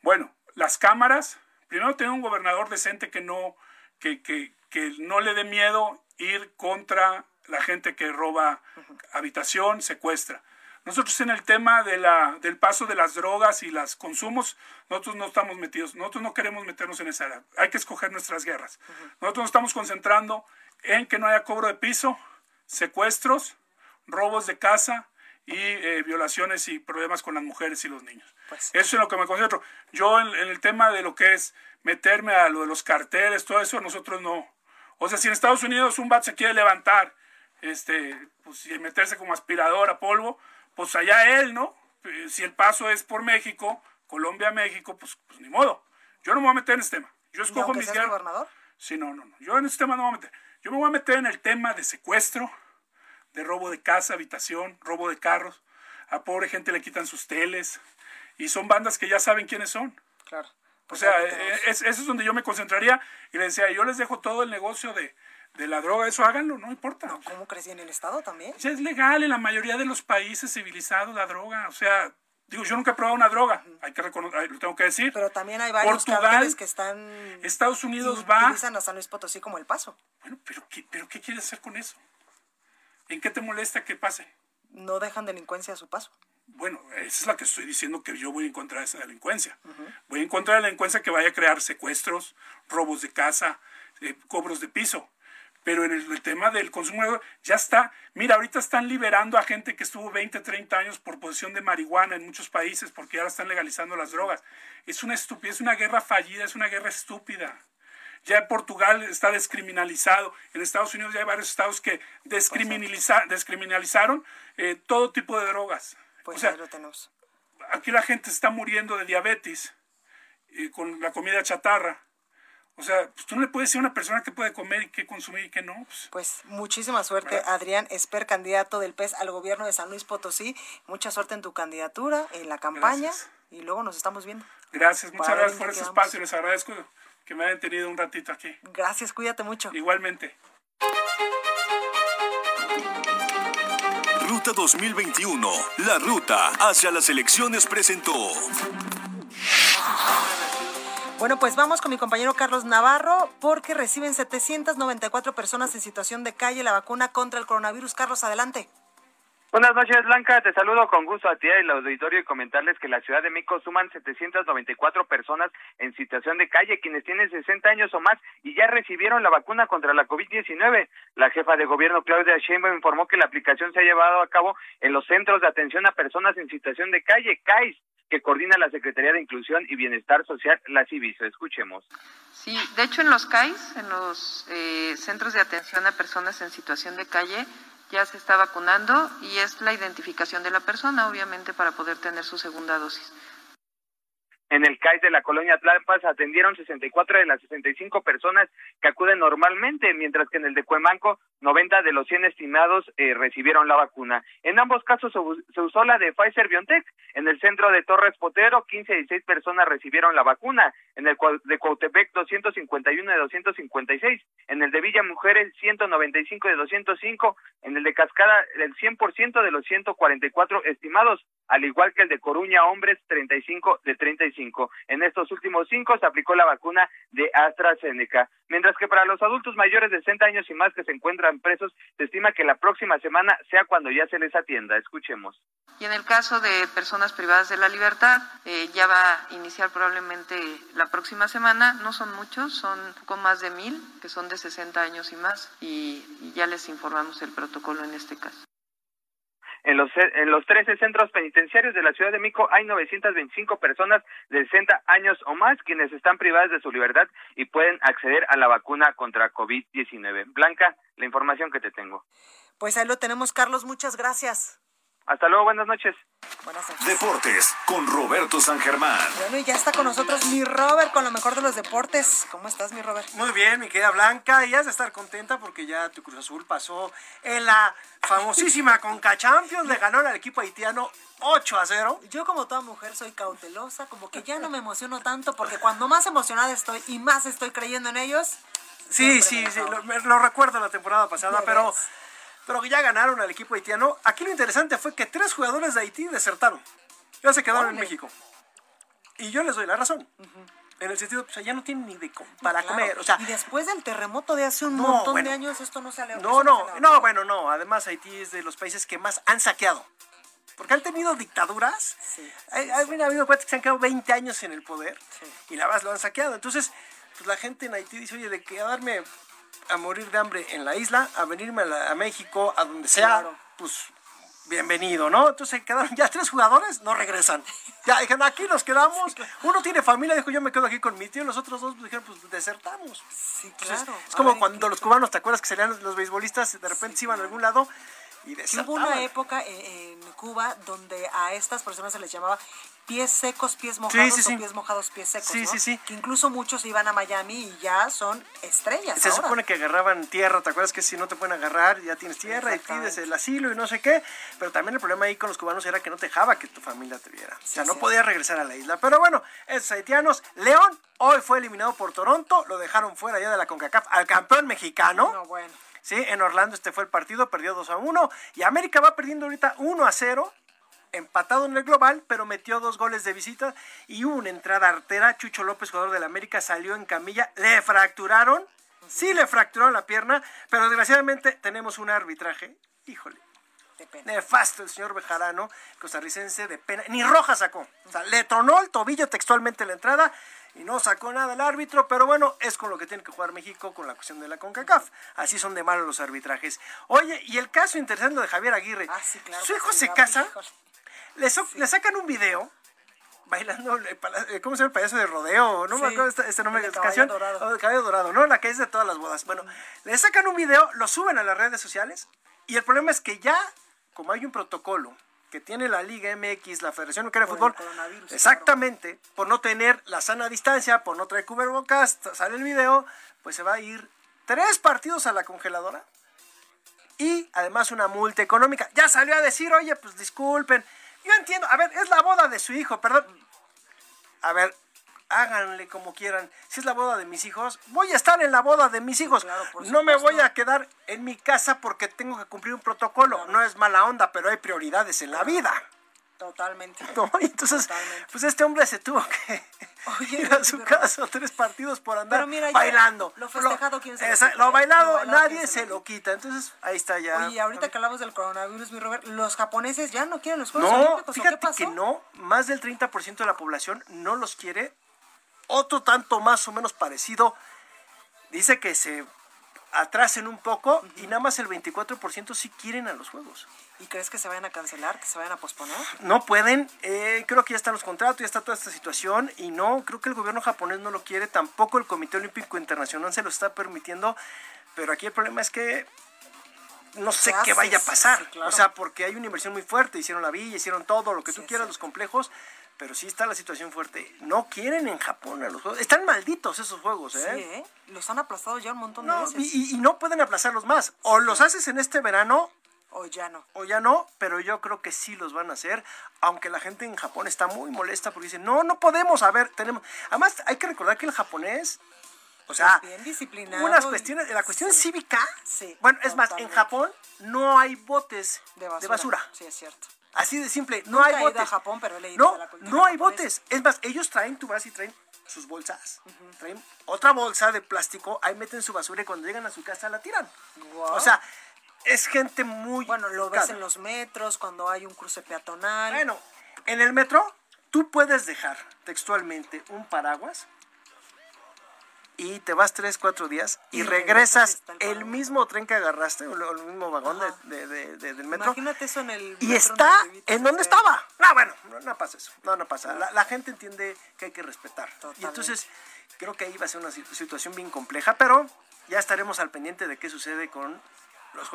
Bueno, las cámaras, primero tener un gobernador decente que no, que, que, que no le dé miedo ir contra la gente que roba habitación, secuestra. Nosotros en el tema de la, del paso de las drogas y los consumos, nosotros no estamos metidos, nosotros no queremos meternos en esa área. Hay que escoger nuestras guerras. Nosotros nos estamos concentrando en que no haya cobro de piso, secuestros, robos de casa y eh, violaciones y problemas con las mujeres y los niños. Pues Eso es en lo que me concentro. Yo en, en el tema de lo que es meterme a lo de los carteles, todo eso, nosotros no. O sea, si en Estados Unidos un bat se quiere levantar, este, pues y meterse como aspirador a polvo, pues allá él, ¿no? Eh, Si el paso es por México, Colombia, México, pues, pues ni modo. Yo no me voy a meter en este tema. Yo ¿Y escojo mis seas gobernador? Sí, no, no, no. Yo en este tema no me voy a meter. Yo me voy a meter en el tema de secuestro, de robo de casa, habitación, robo de carros. A pobre gente le quitan sus teles. Y son bandas que ya saben quiénes son. Claro. O Pues sea, ahí eh, es- eso es donde yo me concentraría y le decía, yo les dejo todo el negocio de, de la droga, eso háganlo, no importa. ¿Cómo crecí en el Estado también? Ya es legal en la mayoría de los países civilizados la droga. O sea, digo, yo nunca he probado una droga, hay que reconocer, lo tengo que decir. Pero también hay varios Portugal, que están... Estados Unidos va. utilizan a San Luis Potosí como el paso. Bueno, pero ¿qué, pero ¿qué quieres hacer con eso? ¿En qué te molesta que pase? No dejan delincuencia a su paso. Bueno, esa es la que estoy diciendo que yo voy en contra de esa delincuencia. Voy en contra de la delincuencia que vaya a crear secuestros, robos de casa, eh, cobros de piso. Pero en el, tema del consumo ya está. Mira, ahorita están liberando a gente que estuvo 20, 30 años por posesión de marihuana en muchos países porque ahora están legalizando las drogas. Es una estupidez, es una guerra fallida, es una guerra estúpida. Ya en Portugal está descriminalizado. En Estados Unidos ya hay varios estados que descriminaliza- descriminalizaron eh, todo tipo de drogas. Pues o sea, lo tenemos. aquí la gente está muriendo de diabetes eh, con la comida chatarra. O sea, pues tú no le puedes decir a una persona qué puede comer y qué consumir y qué no. Pues, Pues muchísima suerte, Adrián Esper, candidato del PES al gobierno de San Luis Potosí. Mucha suerte en tu candidatura, en la campaña. Gracias. Y luego nos estamos viendo. gracias, muchas gracias por este espacio. Les agradezco que me hayan tenido un ratito aquí. Gracias, cuídate mucho. Igualmente. Ruta 2021, la ruta hacia las elecciones presentó. Bueno, pues vamos con mi compañero Carlos Navarro porque reciben 794 personas en situación de calle la vacuna contra el coronavirus. Carlos, adelante. Buenas noches, Blanca. Te saludo con gusto a ti y al auditorio y comentarles que la Ciudad de México suman 794 personas en situación de calle, quienes tienen 60 años o más y ya recibieron la vacuna contra la COVID-19. La jefa de gobierno, Claudia Sheinbaum, informó que la aplicación se ha llevado a cabo en los centros de atención a personas en situación de calle, CAIS, que coordina la Secretaría de Inclusión y Bienestar Social, la CIVISO. Escuchemos. Sí, de hecho en los CAIS, en los eh, centros de atención a personas en situación de calle, ya se está vacunando y es la identificación de la persona, obviamente, para poder tener su segunda dosis. En el CAIS de la colonia Tlalpas atendieron 64 de las 65 personas que acuden normalmente, mientras que en el de Cuemanco 90 de los 100 estimados eh, recibieron la vacuna. En ambos casos se usó la de Pfizer BioNTech. En el centro de Torres Potero 15 y 6 personas recibieron la vacuna. En el de Cuautepec 251 de 256. En el de Villa Mujeres 195 de 205. En el de Cascada el 100% de los 144 estimados, al igual que el de Coruña Hombres 35 de 35. En estos últimos cinco se aplicó la vacuna de AstraZeneca. Mientras que para los adultos mayores de 60 años y más que se encuentran presos, se estima que la próxima semana sea cuando ya se les atienda. Escuchemos. Y en el caso de personas privadas de la libertad, eh, ya va a iniciar probablemente la próxima semana. No son muchos, son un poco más de mil, que son de 60 años y más, y ya les informamos el protocolo en este caso. En los, en los 13 centros penitenciarios de la Ciudad de Mico hay 925 personas de 60 años o más quienes están privadas de su libertad y pueden acceder a la vacuna contra COVID-19. Blanca, la información que te tengo. Pues ahí lo tenemos, Carlos. Muchas gracias. Hasta luego, buenas noches. Buenas noches. Deportes con Roberto San Germán. Bueno, y ya está con nosotros mi Robert con lo mejor de los deportes. ¿Cómo estás, mi Robert? Muy bien, mi querida Blanca. Y has de estar contenta porque ya tu Cruz Azul pasó en la famosísima Conca Champions. Le ganó al equipo haitiano 8 a 0. Yo como toda mujer soy cautelosa, como que ya no me emociono tanto porque cuando más emocionada estoy y más estoy creyendo en ellos. Sí, sí, sí, lo, lo, recuerdo la temporada pasada, pero pero ya ganaron al equipo haitiano. Aquí lo interesante fue que tres jugadores de Haití desertaron. Ya se quedaron en México. Y yo les doy la razón. En el sentido, pues ya no tienen ni de para comer. O sea, y después del terremoto de hace un montón de años, esto no sale No, no, no, bueno, no. Además, Haití es de los países que más han saqueado. Porque han tenido dictaduras. Sí. Ha, habido cuentas que se han quedado 20 años en el poder. Y la verdad lo han saqueado. Entonces, pues la gente en Haití dice, oye, de quedarme a morir de hambre en la isla, a venirme a, México, a donde sea, pues bienvenido, ¿no? Entonces quedaron ya tres jugadores, no regresan. Ya dijeron, aquí nos quedamos. Uno tiene familia, dijo, yo me quedo aquí con mi tío. Los otros dos dijeron, pues desertamos. Sí, claro. es como cuando los cubanos, ¿te acuerdas que serían los beisbolistas? De repente se iban a algún lado y. Hubo una época en Cuba donde a estas personas se les llamaba pies secos, pies mojados o pies mojados, pies secos. Sí, sí, sí. Que incluso muchos iban a Miami y ya son estrellas. Se supone que agarraban tierra, ¿te acuerdas que si no te pueden agarrar ya tienes tierra y tienes el asilo y no sé qué? Pero también el problema ahí con los cubanos era que no te dejaba que tu familia te viera. o sea, no podías regresar a la isla. Pero bueno, esos haitianos, León hoy fue eliminado por Toronto, lo dejaron fuera ya de la CONCACAF al campeón mexicano. No, bueno. Sí, en Orlando este fue el partido, perdió 2 a 1 y América va perdiendo ahorita 1 a 0 empatado en el global, pero metió dos goles de visita y una entrada artera. Chucho López, jugador del América, salió en camilla, le fracturaron, sí le fracturaron la pierna, pero desgraciadamente tenemos un arbitraje, híjole. Nefasto el señor Bejarano, costarricense de pena. Ni roja sacó. O sea, le tronó el tobillo textualmente en la entrada y no sacó nada el árbitro, pero bueno, es con lo que tiene que jugar México con la cuestión de la CONCACAF. Así son de malos los arbitrajes. Oye, y el caso interesante de Javier Aguirre. Ah, sí, claro Su hijo se casa, le, sacan un video bailando, ¿cómo se llama el payaso de rodeo? No me acuerdo este, este nombre de la canción. Dorado. Oh, caballo dorado, ¿no? La que es de todas las bodas. Bueno, le sacan un video, lo suben a las redes sociales y el problema es que ya, como hay un protocolo que tiene la Liga MX, la Federación Mexicana de Fútbol, exactamente, por no tener la sana distancia, por no traer cubrebocas, sale el video, pues se va a ir tres partidos a la congeladora y además una multa económica. Ya salió a decir, oye, pues disculpen, yo entiendo, a ver, es la boda de su hijo, perdón. A ver, háganle como quieran. Si es la boda de mis hijos, voy a estar en la boda de mis hijos. no me voy a quedar en mi casa porque tengo que cumplir un protocolo. No es mala onda, pero hay prioridades en la vida. Totalmente. entonces, pues este hombre se tuvo que ir a su casa tres partidos por andar bailando. Lo festejado, ¿quién se lo, lo bailado, nadie se, lo quita. Entonces, ahí está ya. Oye, ahorita que hablamos del coronavirus, mi Robert, los japoneses ya no quieren los Juegos no, Fíjate que no, más del 30% de la población no los quiere. Otro tanto más o menos parecido dice que se atrasen un poco y nada más el 24% sí quieren a los Juegos. ¿Y crees que se vayan a cancelar, que se vayan a posponer? No pueden, eh, creo que ya están los contratos, ya está toda esta situación y no, creo que el gobierno japonés no lo quiere, tampoco el Comité Olímpico Internacional se lo está permitiendo, pero aquí el problema es que no sé qué vaya a pasar, o sea, porque hay una inversión muy fuerte, hicieron la villa, hicieron todo, lo que tú quieras, los complejos, pero sí está la situación fuerte. No quieren en Japón a los juegos. Están malditos esos juegos, ¿eh? Sí, ¿eh? Los han aplazado ya un montón de veces. Y, y, no pueden aplazarlos más. O los haces en este verano o ya no. O ya no, pero yo creo que sí los van a hacer, aunque la gente en Japón está muy molesta porque dicen, no, no podemos, a ver, tenemos... Además, hay que recordar que el japonés, o sea, bien disciplinado. Unas cuestiones, la cuestión cívica, sí, bueno, es más, en Japón no hay botes de basura. Sí, es cierto. Así de simple, no hay botes. Japón, pero no, no hay botes. Es más, ellos traen, tu vas y traen sus bolsas. Traen otra bolsa de plástico, ahí meten su basura y cuando llegan a su casa la tiran. O sea, es gente muy... Bueno, lo ves en los metros, cuando hay un cruce peatonal. Bueno, en el metro tú puedes dejar textualmente un paraguas y te vas tres, cuatro días y, regresas el, mismo tren que agarraste, o el mismo vagón de, del metro. Imagínate eso en el Y está en donde estaba. No, bueno, no, pasa eso. No, no pasa. La, gente entiende que hay que respetar. Y entonces creo que ahí va a ser una situación bien compleja, pero ya estaremos al pendiente de qué sucede con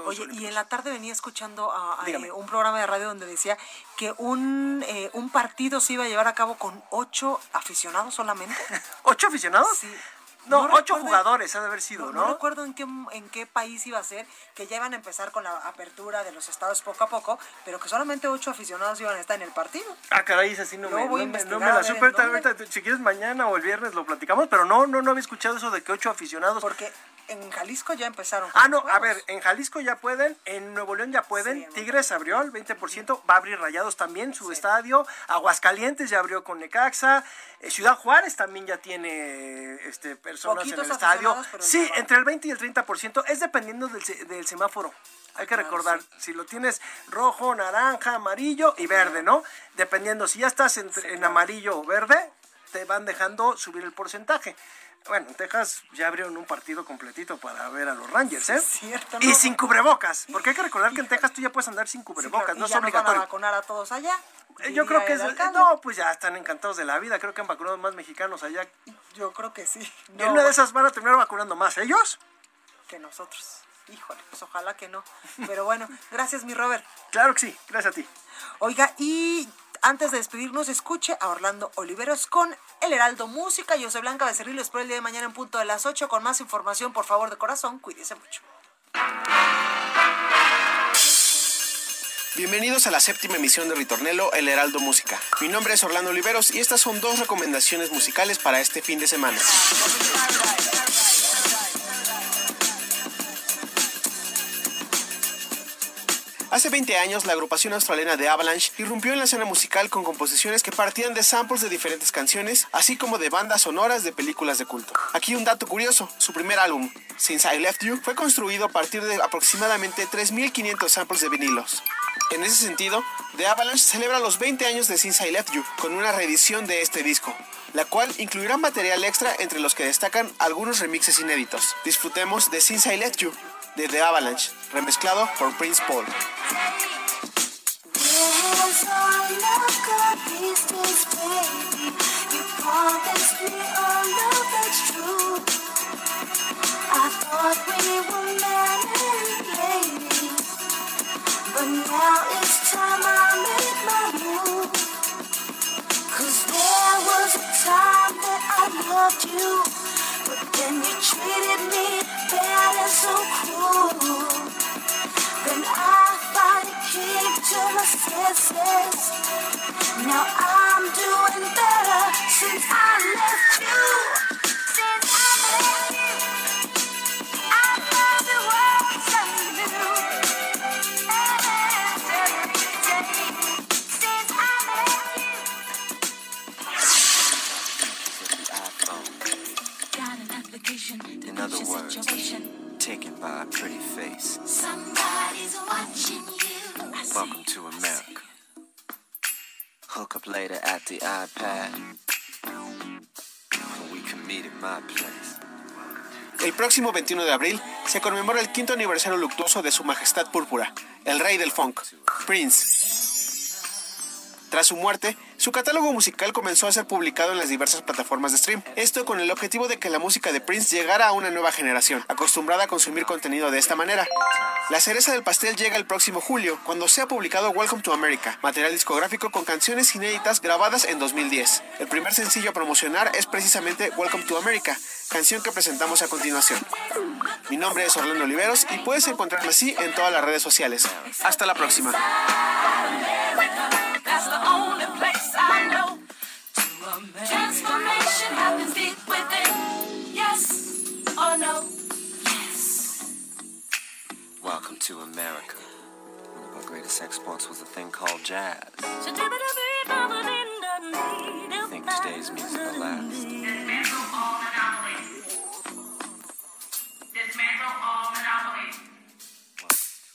Oye, y en la tarde venía escuchando a, un programa de radio donde decía que un, eh, un partido se iba a llevar a cabo con ocho aficionados solamente. ¿Ocho aficionados? Sí. No, ocho jugadores ha de haber sido, ¿no? No recuerdo en qué, en qué país iba a ser, que ya iban a empezar con la apertura de los estados poco a poco, pero que solamente ocho aficionados iban a estar en el partido. Ah, caray, es así, no, me, no, me la supe. Si quieres mañana o el viernes lo platicamos, pero no, no, no había escuchado eso de que ocho aficionados. Porque en Jalisco ya empezaron. ah, no, a ver, en Jalisco ya pueden, en Nuevo León ya pueden, Tigres abrió el 20%, va a abrir Rayados también su estadio, Aguascalientes ya abrió con Necaxa, eh, Ciudad Juárez también ya tiene este, personas en el estadio. Sí, entre el 20 y el 30%, es dependiendo del, del semáforo. Hay que recordar, si lo tienes rojo, naranja, amarillo y verde, ¿no? Dependiendo, si ya estás en amarillo o verde, te van dejando subir el porcentaje. Bueno, en Texas ya abrieron un partido completito para ver a los Rangers, ¿eh? cierto, Y sin cubrebocas, porque hay que recordar que en Texas tú ya puedes andar sin cubrebocas, no es obligatorio. van a vacunar a todos allá? Eh, yo creo que es, no, pues ya están encantados de la vida, creo que han vacunado más mexicanos allá. Yo creo que sí. Y una de esas van a terminar vacunando más ellos que nosotros. Híjole, pues ojalá que no. Pero bueno, gracias mi Robert. Claro que sí, gracias a ti. Oiga, y antes de despedirnos, escuche a Orlando Oliveros con El Heraldo Música. Yo soy Blanca Becerril, lo espero el día de mañana en punto de las 8 con más información, por favor, de corazón. Cuídese mucho. Bienvenidos a la séptima emisión de Ritornelo, El Heraldo Música. Mi nombre es Orlando Oliveros y estas son dos recomendaciones musicales para este fin de semana. Hace 20 años, la agrupación australiana de Avalanche irrumpió en la escena musical con composiciones que partían de samples de diferentes canciones, así como de bandas sonoras de películas de culto. Aquí un dato curioso, su primer álbum, Since I Left You, fue construido a partir de aproximadamente 3.500 samples de vinilos. En ese sentido, The Avalanche celebra los 20 años de Since I Left You con una reedición de este disco, la cual incluirá material extra entre los que destacan algunos remixes inéditos. Disfrutemos de Since I Left You de The Avalanche, remezclado por Prince Paul. Cause there was a time that I loved you. Then you treated me and so cruel. Then I finally came jealous kisses. Now I'm doing better since I left you. By a pretty face. Somebody's watching you. Welcome to America. Hook up later at the iPad. And we can meet at my place. El próximo 21 de abril se conmemora el quinto aniversario luctuoso de Su Majestad Púrpura, el rey del funk, Prince. Tras su muerte, su catálogo musical comenzó a ser publicado en las diversas plataformas de stream. Esto con el objetivo de que la música de Prince llegara a una nueva generación, acostumbrada a consumir contenido de esta manera. La cereza del pastel llega el próximo julio, cuando sea publicado Welcome to America, material discográfico con canciones inéditas grabadas en 2010. El primer sencillo a promocionar es precisamente Welcome to America, canción que presentamos a continuación. Mi nombre es Orlando Oliveros y puedes encontrarme así en todas las redes sociales. Hasta la próxima. That's the only place I know. Transformation happens deep within. Yes or no? Yes. Welcome to America. One of our greatest exports was a thing called jazz. I think today's music will last.